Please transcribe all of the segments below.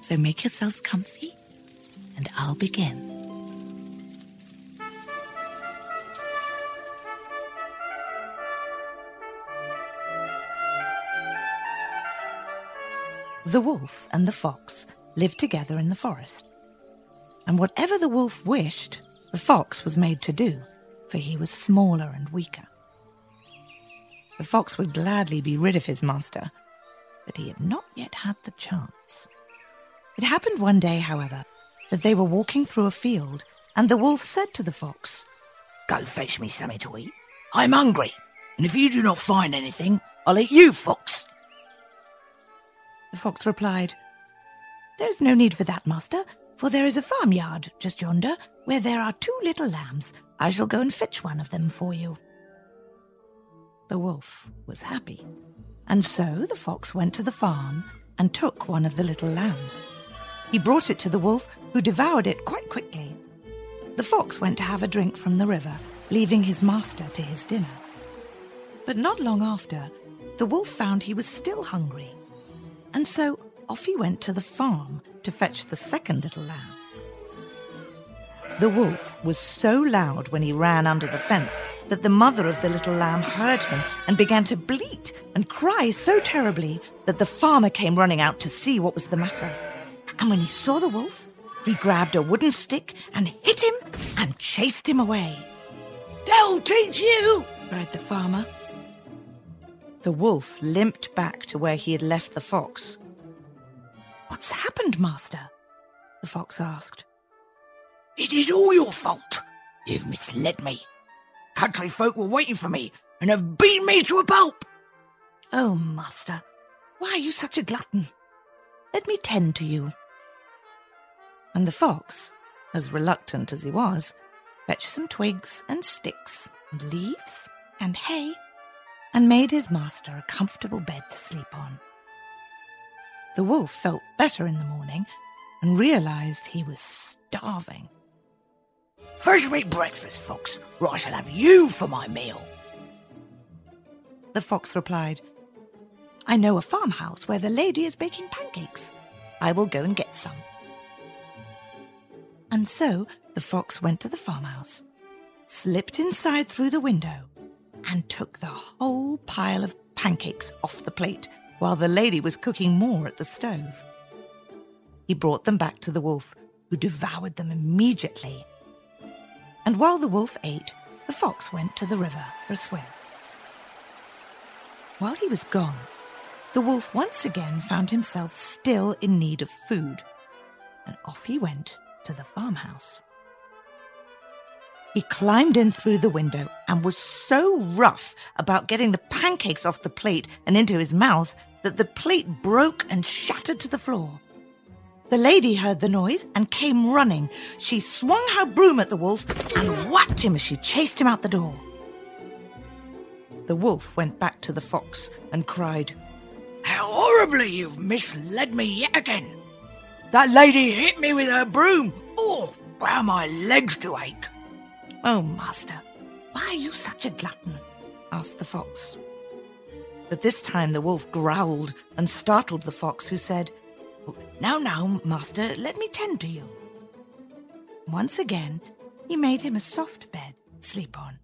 So make yourselves comfy, and I'll begin. The wolf and the fox lived together in the forest. And whatever the wolf wished, the fox was made to do, for he was smaller and weaker. The fox would gladly be rid of his master, but he had not yet had the chance. It happened one day, however, that they were walking through a field, and the wolf said to the fox, Go fetch me something to eat. I'm hungry, and if you do not find anything, I'll eat you, fox. The fox replied, There's no need for that, master, for there is a farmyard just yonder where there are two little lambs. I shall go and fetch one of them for you. The wolf was happy, and so the fox went to the farm and took one of the little lambs. He brought it to the wolf, who devoured it quite quickly. The fox went to have a drink from the river, leaving his master to his dinner. But not long after, the wolf found he was still hungry and so off he went to the farm to fetch the second little lamb. The wolf was so loud when he ran under the fence that the mother of the little lamb heard him and began to bleat and cry so terribly that the farmer came running out to see what was the matter. And when he saw the wolf, he grabbed a wooden stick and hit him and chased him away. They'll teach you, cried the farmer. The wolf limped back to where he had left the fox. What's happened, master? The fox asked. It is all your fault. You've misled me. Country folk were waiting for me and have beaten me to a pulp. Oh, master, why are you such a glutton? Let me tend to you. And the fox, as reluctant as he was, fetched some twigs and sticks and leaves and hay and made his master a comfortable bed to sleep on. The wolf felt better in the morning and realized he was starving. First make breakfast, Fox, or I shall have you for my meal. The fox replied, I know a farmhouse where the lady is baking pancakes. I will go and get some. And so the fox went to the farmhouse, slipped inside through the window, and took the whole pile of pancakes off the plate while the lady was cooking more at the stove. He brought them back to the wolf, who devoured them immediately. And while the wolf ate, the fox went to the river for a swim. While he was gone, the wolf once again found himself still in need of food, and off he went to the farmhouse. He climbed in through the window and was so rough about getting the pancakes off the plate and into his mouth that the plate broke and shattered to the floor. The lady heard the noise and came running. She swung her broom at the wolf and whacked him as she chased him out the door. The wolf went back to the fox and cried, How horribly you've misled me yet again! That lady hit me with her broom. Oh, how my legs do ache! Oh, master, why are you such a glutton? asked the fox. But this time the wolf growled and startled the fox, who said, Now, now, master, let me tend to you. Once again, he made him a soft bed to sleep on.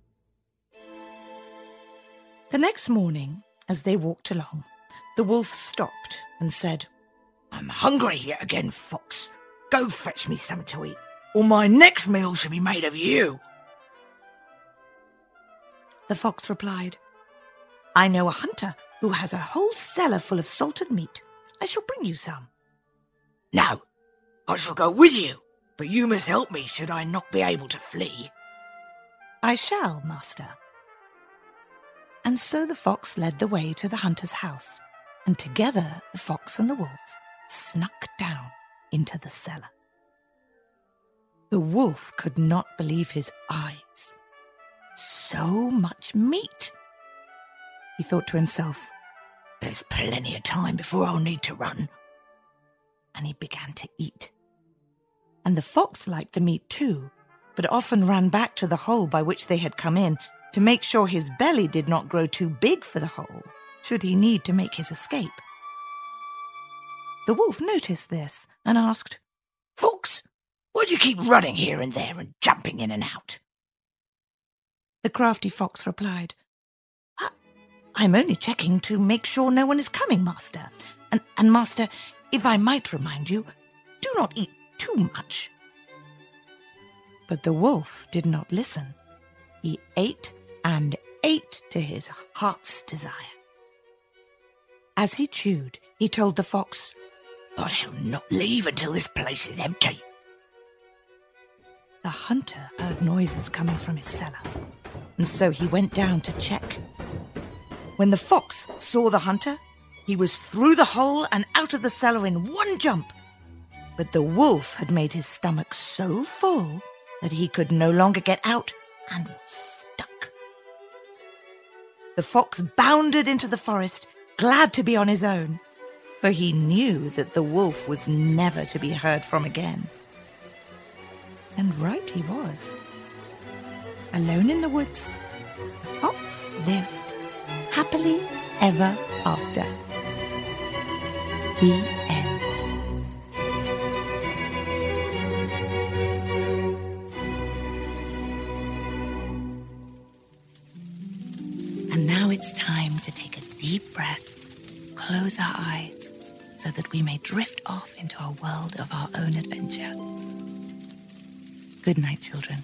The next morning, as they walked along, the wolf stopped and said, I'm hungry yet again, fox. Go fetch me something to eat, or my next meal shall be made of you. The fox replied, I know a hunter who has a whole cellar full of salted meat. I shall bring you some. No, I shall go with you, but you must help me should I not be able to flee. I shall, master. And so the fox led the way to the hunter's house, and together the fox and the wolf snuck down into the cellar. The wolf could not believe his eyes. So much meat! He thought to himself, There's plenty of time before I'll need to run. And he began to eat. And the fox liked the meat too, but often ran back to the hole by which they had come in to make sure his belly did not grow too big for the hole, should he need to make his escape. The wolf noticed this and asked, Fox, why do you keep running here and there and jumping in and out? The crafty fox replied, ah, I'm only checking to make sure no one is coming, Master. And, and Master, if I might remind you, do not eat too much. But the wolf did not listen. He ate and ate to his heart's desire. As he chewed, he told the fox, I shall not leave until this place is empty. The hunter heard noises coming from his cellar, and so he went down to check. When the fox saw the hunter, he was through the hole and out of the cellar in one jump. But the wolf had made his stomach so full that he could no longer get out and was stuck. The fox bounded into the forest, glad to be on his own, for he knew that the wolf was never to be heard from again. And right he was. Alone in the woods, the fox lived happily ever after. The close our eyes, so that we may drift off into a world of our own adventure. Good night, children.